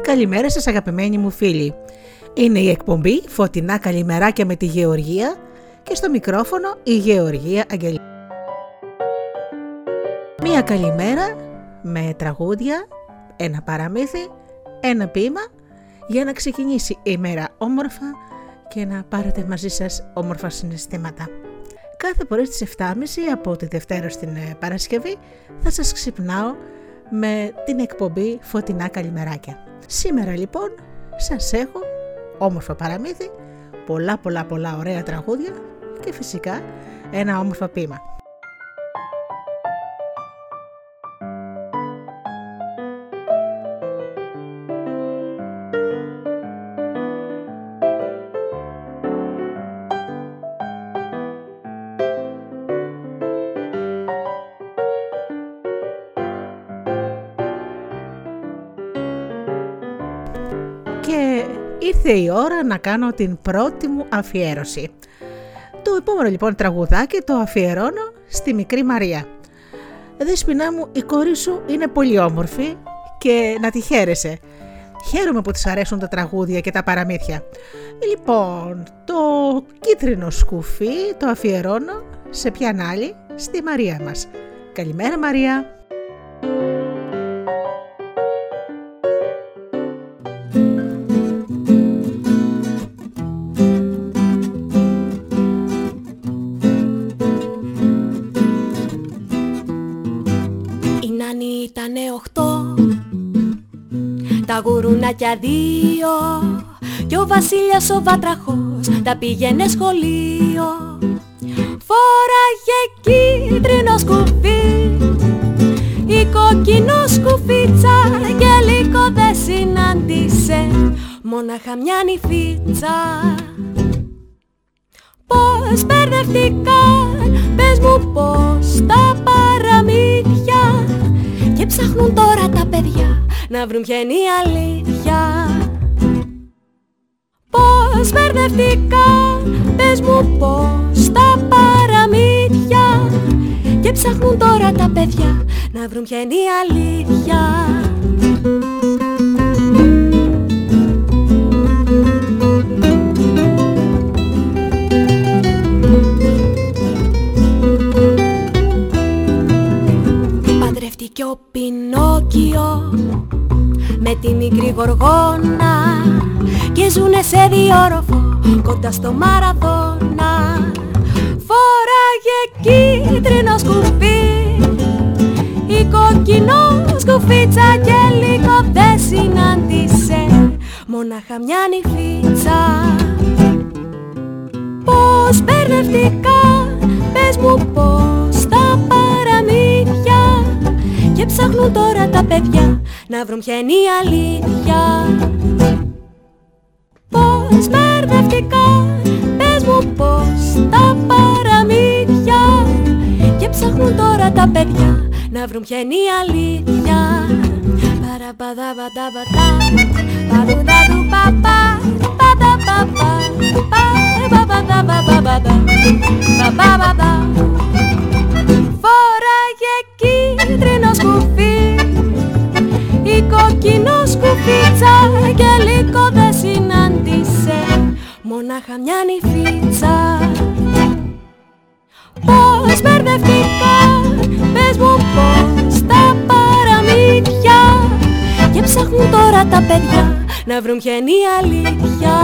Καλημέρα σας αγαπημένοι μου φίλοι. Είναι η εκπομπή Φωτεινά Καλημεράκια με τη Γεωργία και στο μικρόφωνο η Γεωργία Αγγελή. Μία καλημέρα με τραγούδια, ένα παραμύθι, ένα ποίημα για να ξεκινήσει η μέρα όμορφα και να πάρετε μαζί σας όμορφα συναισθήματα. Κάθε πρωί στις 7.30 από τη Δευτέρα στην ε, Παρασκευή θα σας ξυπνάω με την εκπομπή Φωτεινά Καλημεράκια. Σήμερα λοιπόν σας έχω όμορφα παραμύθι, πολλά πολλά πολλά ωραία τραγούδια και φυσικά ένα όμορφο ποίημα. Ήρθε η ώρα να κάνω την πρώτη μου αφιέρωση. Το επόμενο λοιπόν τραγουδάκι το αφιερώνω στη μικρή Μαρία. Δέσποινά μου, η κόρη σου είναι πολύ όμορφη και να τη χαίρεσαι. Χαίρομαι που της αρέσουν τα τραγούδια και τα παραμύθια. Λοιπόν, το κίτρινο σκουφί το αφιερώνω σε ποιαν άλλη, στη Μαρία μας. Καλημέρα Μαρία! Γουρουνάκια δύο Κι ο βασίλιας ο βάτραχος τα πήγαινε σχολείο. Φόραγε κίτρινο σκουφί Η κόκκινο σκουφίτσα και λίγο δεν συνάντησε. Μόναχα μια νυφίτσα. Πώς μπερδευτήκαν, πες μου πώς τα παραμύθια. Και ψάχνουν τώρα τα παιδιά να βρουν ποια είναι η αλήθεια. Πώς μπερδευτικά, πες μου πώς τα παραμύθια. Και ψάχνουν τώρα τα παιδιά να βρουν ποια είναι η αλήθεια. Παντρεύτηκε ο Πινόκιο με τη μικρή γοργόνα και ζουνε σε διόροφο κοντά στο Μαραδόνα. Φόραγε κίτρινο σκουφί η κόκκινο σκουφίτσα και λίγο δεν συνάντησε μόναχα μια νυφίτσα. Πώς μπερδευτικά, πες μου πώς και ψάχνουν τώρα τα παιδιά να βρουν ποια είναι η αλήθεια. Πώς μπερδευτικά, πες μου πώς τα παραμύθια. Και ψάχνουν τώρα τα παιδιά να βρουν ποια είναι η αλήθεια. Παραπαδαβανταβατά, παρουδαδου παπά, παπαπαπα, παπαπαπαπαπαπα, παπαπαπα Φόραγε κίτρινο σκουφί. Η κόκκινο σκουφίτσα και λίγο δεν συνάντησε. Μονάχα μια νυφίτσα. Πώς μπερδευτικά, πες μου πώς τα παραμύθια. Και ψάχνουν τώρα τα παιδιά να βρουν ποια είναι η αλήθεια.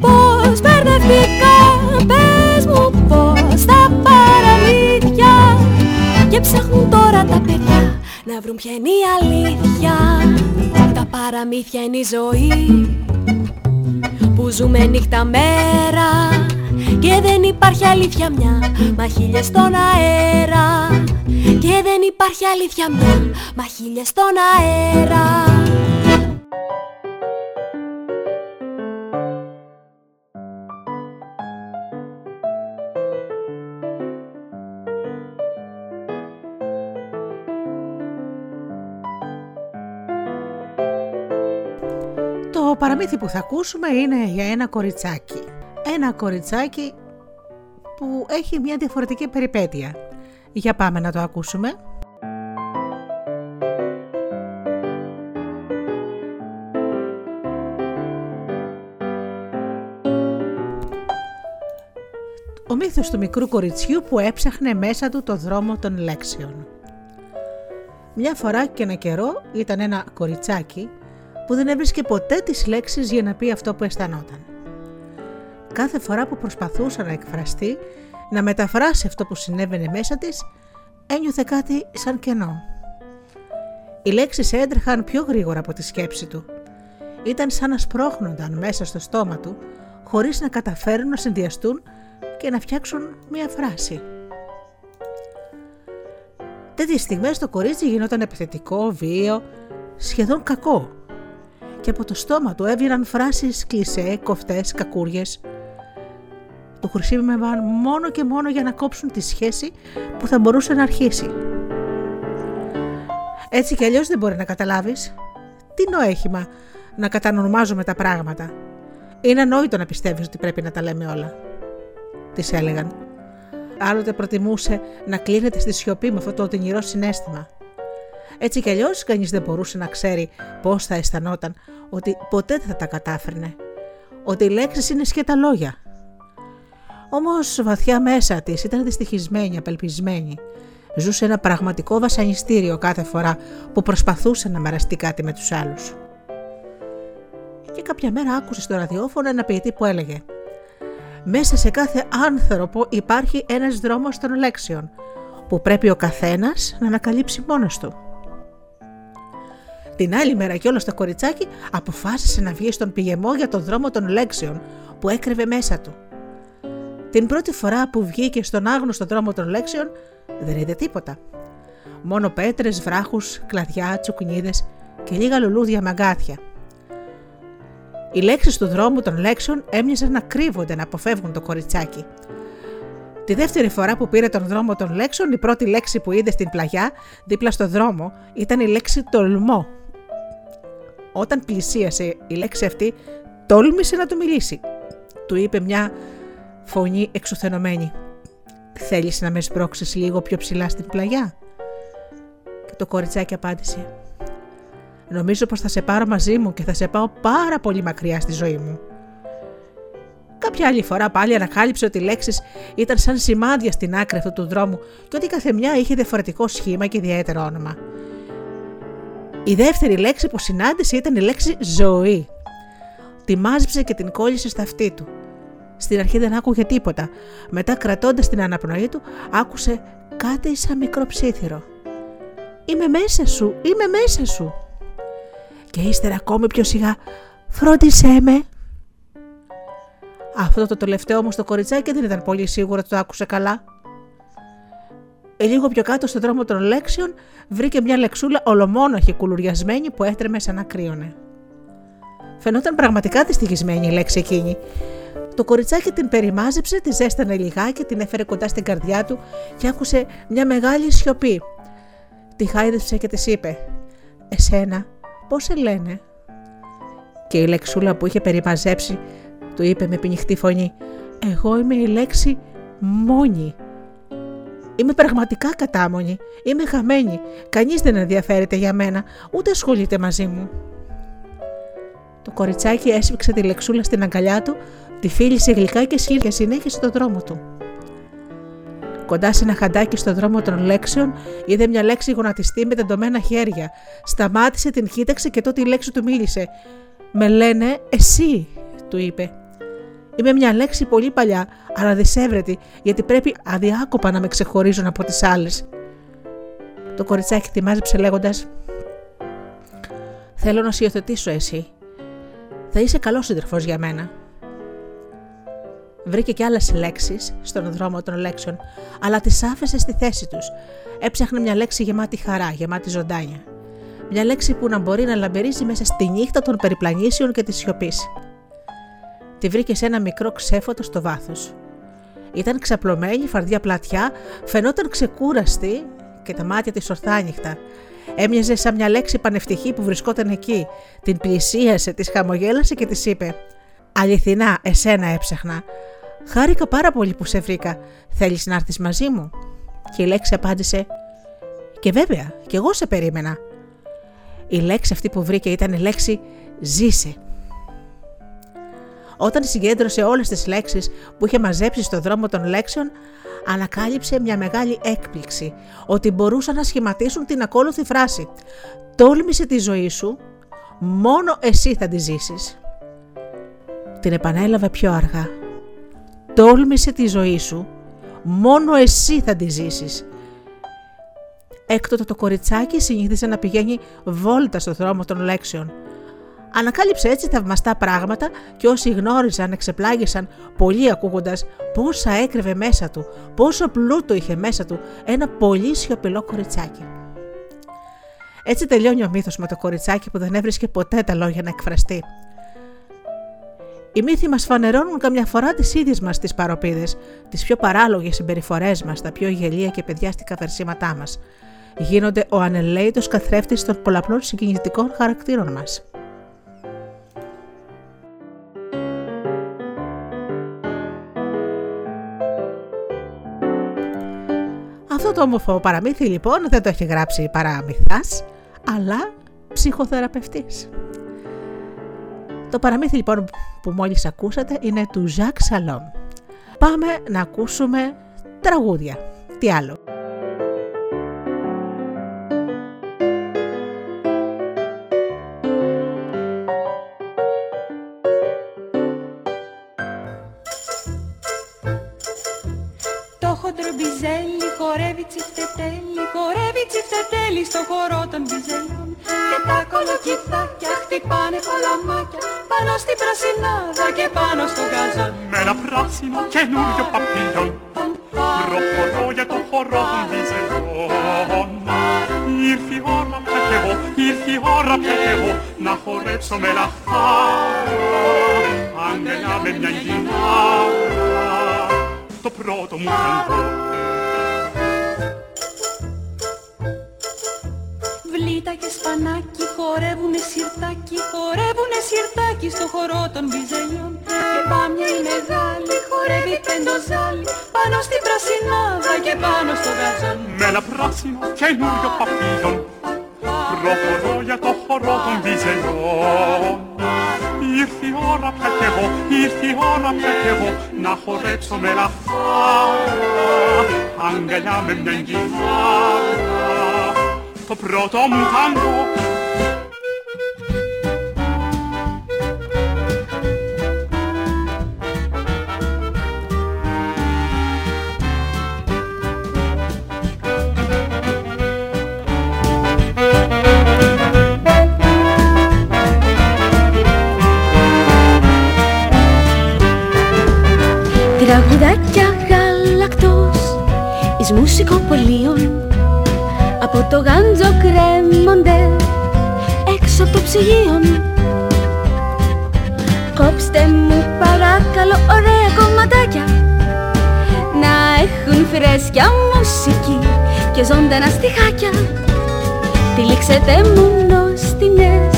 Πώς μπερδευτικά, πες μου πώς τα παραμύθια Και ψάχνουν τώρα τα παιδιά να βρουν ποια είναι η αλήθεια. Τα παραμύθια είναι η ζωή που ζούμε νύχτα μέρα και δεν υπάρχει αλήθεια μια, μα χίλιες στον αέρα. Και δεν υπάρχει αλήθεια μια, μα χίλιες στον αέρα παραμύθι που θα ακούσουμε είναι για ένα κοριτσάκι. Ένα κοριτσάκι που έχει μια διαφορετική περιπέτεια. Για πάμε να το ακούσουμε. Ο μύθος του μικρού κοριτσιού που έψαχνε μέσα του το δρόμο των λέξεων. Μια φορά και ένα καιρό ήταν ένα κοριτσάκι που δεν έβρισκε ποτέ τις λέξεις για να πει αυτό που αισθανόταν. Κάθε φορά που προσπαθούσε να εκφραστεί, να μεταφράσει αυτό που συνέβαινε μέσα της, ένιωθε κάτι σαν κενό. Οι λέξεις έντρεχαν πιο γρήγορα από τη σκέψη του. Ήταν σαν να σπρώχνονταν μέσα στο στόμα του, χωρίς να καταφέρουν να συνδυαστούν και να φτιάξουν μία φράση. Τέτοιες στιγμές το κορίτσι γινόταν επιθετικό, βίαιο, σχεδόν κακό και από το στόμα του έβγαιναν φράσεις κλισέ, κοφτές, κακούριες. Το χρησιμεύαν μόνο και μόνο για να κόψουν τη σχέση που θα μπορούσε να αρχίσει. Έτσι κι αλλιώς δεν μπορεί να καταλάβεις. Τι νοέχημα να κατανομάζουμε τα πράγματα. Είναι ανόητο να πιστεύεις ότι πρέπει να τα λέμε όλα. Της έλεγαν. Άλλοτε προτιμούσε να κλείνεται στη σιωπή με αυτό το οδυνηρό συνέστημα. Έτσι κι αλλιώς κανείς δεν μπορούσε να ξέρει πώς θα αισθανόταν ότι ποτέ δεν θα τα κατάφερνε. Ότι οι λέξεις είναι σκέτα λόγια. Όμως βαθιά μέσα της ήταν δυστυχισμένη, απελπισμένη. Ζούσε ένα πραγματικό βασανιστήριο κάθε φορά που προσπαθούσε να μοιραστεί κάτι με τους άλλους. Και κάποια μέρα άκουσε στο ραδιόφωνο ένα ποιητή που έλεγε «Μέσα σε κάθε άνθρωπο υπάρχει ένας δρόμος των λέξεων που πρέπει ο καθένας να ανακαλύψει μόνος του». Την άλλη μέρα κιόλας το κοριτσάκι αποφάσισε να βγει στον πηγεμό για τον δρόμο των λέξεων που έκρεβε μέσα του. Την πρώτη φορά που βγήκε στον άγνωστο δρόμο των λέξεων δεν είδε τίποτα. Μόνο πέτρες, βράχους, κλαδιά, τσουκνίδες και λίγα λουλούδια μαγκάθια. Οι λέξεις του δρόμου των λέξεων έμοιαζαν να κρύβονται να αποφεύγουν το κοριτσάκι. Τη δεύτερη φορά που πήρε τον δρόμο των λέξεων, η πρώτη λέξη που είδε στην πλαγιά, δίπλα στο δρόμο, ήταν η λέξη τολμό. Όταν πλησίασε η λέξη αυτή, τόλμησε να του μιλήσει. Του είπε μια φωνή εξουθενωμένη. «Θέλεις να με σπρώξεις λίγο πιο ψηλά στην πλαγιά» Και το κοριτσάκι απάντησε «Νομίζω πως θα σε πάρω μαζί μου και θα σε πάω πάρα πολύ μακριά στη ζωή μου». Κάποια άλλη φορά πάλι ανακάλυψε ότι οι λέξεις ήταν σαν σημάδια στην άκρη αυτού του δρόμου και ότι κάθε μια είχε διαφορετικό σχήμα και ιδιαίτερο όνομα. Η δεύτερη λέξη που συνάντησε ήταν η λέξη ζωή. Τη μάζεψε και την κόλλησε στα αυτή του. Στην αρχή δεν άκουγε τίποτα. Μετά κρατώντας την αναπνοή του άκουσε κάτι σαν μικρό ψήθυρο. «Είμαι μέσα σου, είμαι μέσα σου». Και ύστερα ακόμη πιο σιγά «Φρόντισέ με». Αυτό το τελευταίο όμως το κοριτσάκι δεν ήταν πολύ σίγουρο ότι το άκουσε καλά. Ε, λίγο πιο κάτω στον δρόμο των λέξεων βρήκε μια λεξούλα ολομόναχη κουλουριασμένη που έτρεμε σαν να κρύωνε. Φαινόταν πραγματικά δυστυχισμένη η λέξη εκείνη. Το κοριτσάκι την περιμάζεψε, τη ζέστανε λιγάκι, την έφερε κοντά στην καρδιά του και άκουσε μια μεγάλη σιωπή. Τη χάιδεψε και της είπε «Εσένα, πώς σε λένε» και η λεξούλα που είχε περιμαζέψει του είπε με πνιχτή φωνή «Εγώ είμαι η λέξη μόνη». Είμαι πραγματικά κατάμονη. Είμαι χαμένη. Κανείς δεν ενδιαφέρεται για μένα, ούτε ασχολείται μαζί μου. Το κοριτσάκι έσφιξε τη λεξούλα στην αγκαλιά του, τη φίλησε γλυκά και σχήρια και συνέχισε το δρόμο του. Κοντά σε ένα χαντάκι στο δρόμο των λέξεων, είδε μια λέξη γονατιστή με τεντωμένα χέρια. Σταμάτησε, την κοίταξε και τότε η λέξη του μίλησε. Με λένε εσύ, του είπε. Είμαι μια λέξη πολύ παλιά, αλλά δυσέβρετη, γιατί πρέπει αδιάκοπα να με ξεχωρίζουν από τις άλλες. Το κοριτσάκι τη μάζεψε λέγοντας: Θέλω να σε υιοθετήσω εσύ. Θα είσαι καλός σύντροφος για μένα. Βρήκε και άλλες λέξεις στον δρόμο των λέξεων, αλλά τις άφησε στη θέση τους. Έψαχνε μια λέξη γεμάτη χαρά, γεμάτη ζωντάνια. Μια λέξη που να μπορεί να λαμπερίζει μέσα στη νύχτα των περιπλανήσεων και της σιωπής τη βρήκες σε ένα μικρό ξέφωτο στο βάθος. Ήταν ξαπλωμένη, φαρδιά πλατιά, φαινόταν ξεκούραστη και τα μάτια της ορθάνυχτα. Έμοιαζε σαν μια λέξη πανευτυχή που βρισκόταν εκεί. Την πλησίασε, της χαμογέλασε και της είπε: Αληθινά, εσένα έψαχνα. Χάρηκα πάρα πολύ που σε βρήκα. Θέλεις να έρθεις μαζί μου; Και η λέξη απάντησε: Και βέβαια, κι εγώ σε περίμενα. Η λέξη αυτή που βρήκε ήταν η λέξη Ζήσε. Όταν συγκέντρωσε όλες τις λέξεις που είχε μαζέψει στο δρόμο των λέξεων, ανακάλυψε μια μεγάλη έκπληξη ότι μπορούσαν να σχηματίσουν την ακόλουθη φράση «Τόλμησε τη ζωή σου, μόνο εσύ θα τη ζήσεις». Την επανέλαβε πιο αργά. «Τόλμησε τη ζωή σου, μόνο εσύ θα τη ζήσεις». Έκτοτε το κοριτσάκι συνήθιζε να πηγαίνει βόλτα στο δρόμο των λέξεων – Ανακάλυψε έτσι θαυμαστά πράγματα και όσοι γνώριζαν εξεπλάγησαν πολύ ακούγοντας πόσα έκρυβε μέσα του, πόσο πλούτο είχε μέσα του ένα πολύ σιωπηλό κοριτσάκι. Έτσι τελειώνει ο μύθος με το κοριτσάκι που δεν έβρισκε ποτέ τα λόγια να εκφραστεί. Οι μύθοι μας φανερώνουν καμιά φορά τις ίδιες μας τις παροπίδες, τις πιο παράλογες συμπεριφορές μας, τα πιο γελία και παιδιάστικα βερσίματά μας. Γίνονται ο ανελαίητος καθρέφτης των πολλαπλών συγκινητικών χαρακτήρων μας. Αυτό το όμορφο παραμύθι λοιπόν δεν το έχει γράψει παραμυθάς, αλλά ψυχοθεραπευτής. Το παραμύθι λοιπόν που μόλις ακούσατε είναι του Ζακ Σαλόμ. Πάμε να ακούσουμε τραγούδια. Τι άλλο; Χορεύει τσιφτετέλη, χορεύει τσιφτετέλη στο χορό των μπιζελιών και τα κολοκυθάκια χτυπάνε κολαμάκια πάνω στην πρασινάδα και πάνω στο γκαζόν. Με ένα πράσινο καινούριο παπίλιον προχωρώ για το χορό των μπιζελιών Ήρθε η ώρα πια κι εγώ, ήρθε η ώρα πια κι εγώ να χορέψω με λαχάρα αγκαλιά με μια γυνάρα. Το πρώτο μου τραγούδι Βλίτα και σπανάκι χορεύουνε σιρτάκι, χορεύουνε σιρτάκι στο χορό των μπιζελιών Και πάμια η μεγάλη χορεύει πεντοζάλι πάνω στην πρασινάδα και πάνω στο γαζόν. Με ένα πράσινο καινούριο παπίλον προχωρώ για το χορό των μπιζελιών Ήρθε η ώρα πια κι εγώ, ήρθε η ώρα πια κι εγώ να χορέψω με λαφάρα αγκαλιά με μια γυνάρα το πρώτο μου τάγκο Τραγουδάκια γαλακτός εις μουσικοπολίων από το γάντζο κρέμονται έξω από το ψυγείο Κόψτε μου παρακαλώ ωραία κομματάκια Να έχουν φρέσκια μουσική και ζωντανά στιχάκια. Τυλίξετε μου νοστινές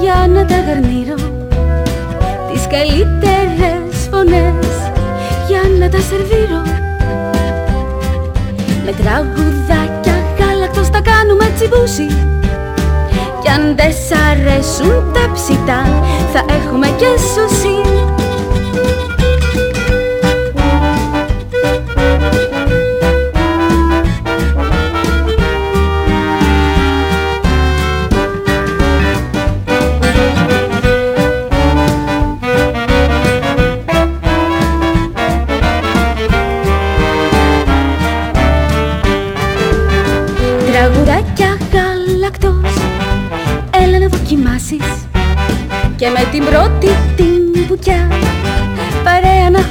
για να τα γαρνίρω Τις καλύτερες φωνές για να τα σερβίρω. Με τραγουδάκια θα κάνουμε τσιμπούσι. Κι αν δεν σ' αρέσουν τα ψητά θα έχουμε και σουσί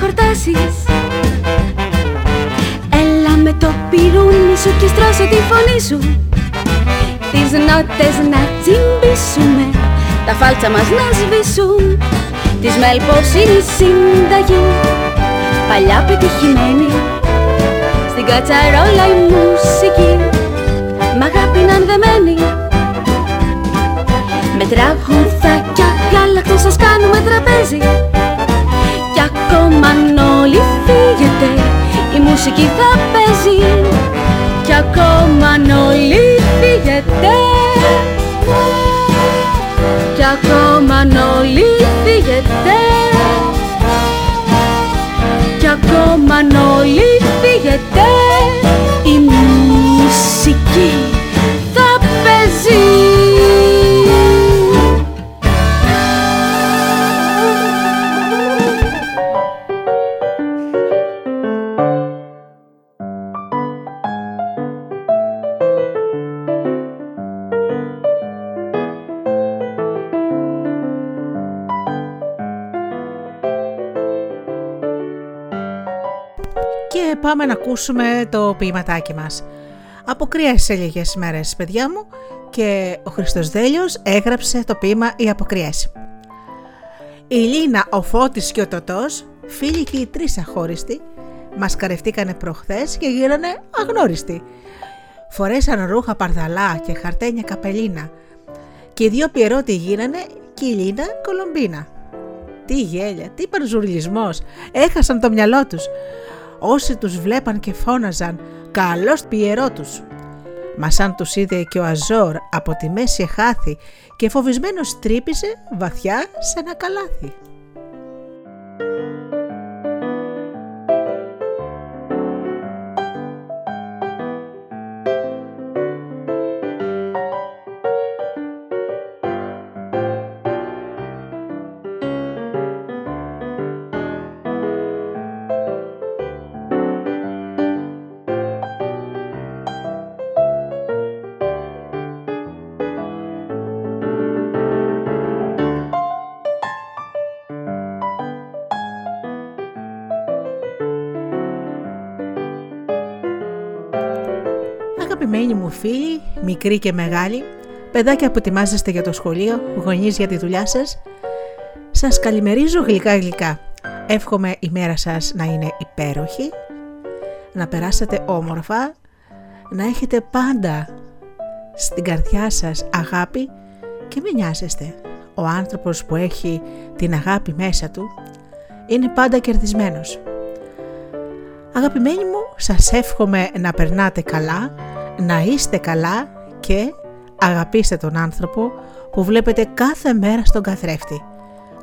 χορτάσεις. Έλα με το πυρούνι σου και στρώσε τη φωνή σου. Τις νότες να τσιμπήσουμε, τα φάλτσα μας να σβήσουν. Της μέλπος είναι η συνταγή, παλιά πετυχημένη. Στην κατσαρόλα η μουσική, μ' αγάπη να δεμένη Με τραγουδάκια γάλακτο σας κάνουμε τραπέζι. Κι ακόμα όλοι φύγετε Η μουσική θα παίζει Κι ακόμα όλοι φύγετε Κι ακόμα όλοι φύγετε Κι ακόμα όλοι φύγετε Η μουσική. Πάμε να ακούσουμε το ποιηματάκι μας. Αποκριές λίγες μέρες παιδιά μου και ο Χριστός Δέλιος έγραψε το ποίημα «Οι Αποκριές». Η Λίνα, ο Φώτης και ο Τωτός, φίλοι και οι τρεις αχώριστοι, μας καρευτήκανε προχθές και γίνανε αγνώριστοι. Φορέσαν ρούχα παρδαλά και χαρτένια καπελίνα και οι δύο πιερότι γίνανε και η Λίνα κολομπίνα. Τι γέλια, τι παρζουρλισμός, έχασαν το μυαλό τους. Όσοι τους βλέπαν και φώναζαν «Καλός πιερό τους». Μα σαν τους είδε και ο Αζόρ από τη μέση εχάθη και φοβισμένος τρύπησε βαθιά σε ένα καλάθι. Μου φίλοι, μικροί και μεγάλοι, παιδάκια που ετοιμάζεστε για το σχολείο, γονείς για τη δουλειά σας, σας καλημερίζω γλυκά γλυκά. Εύχομαι η μέρα σας να είναι υπέροχη, να περάσετε όμορφα, να έχετε πάντα στην καρδιά σας αγάπη και μην νοιάζεστε. Ο άνθρωπος που έχει την αγάπη μέσα του είναι πάντα κερδισμένος. Αγαπημένοι μου, σας εύχομαι να περνάτε καλά, να είστε καλά και αγαπήστε τον άνθρωπο που βλέπετε κάθε μέρα στον καθρέφτη.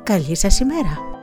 Καλή σας ημέρα!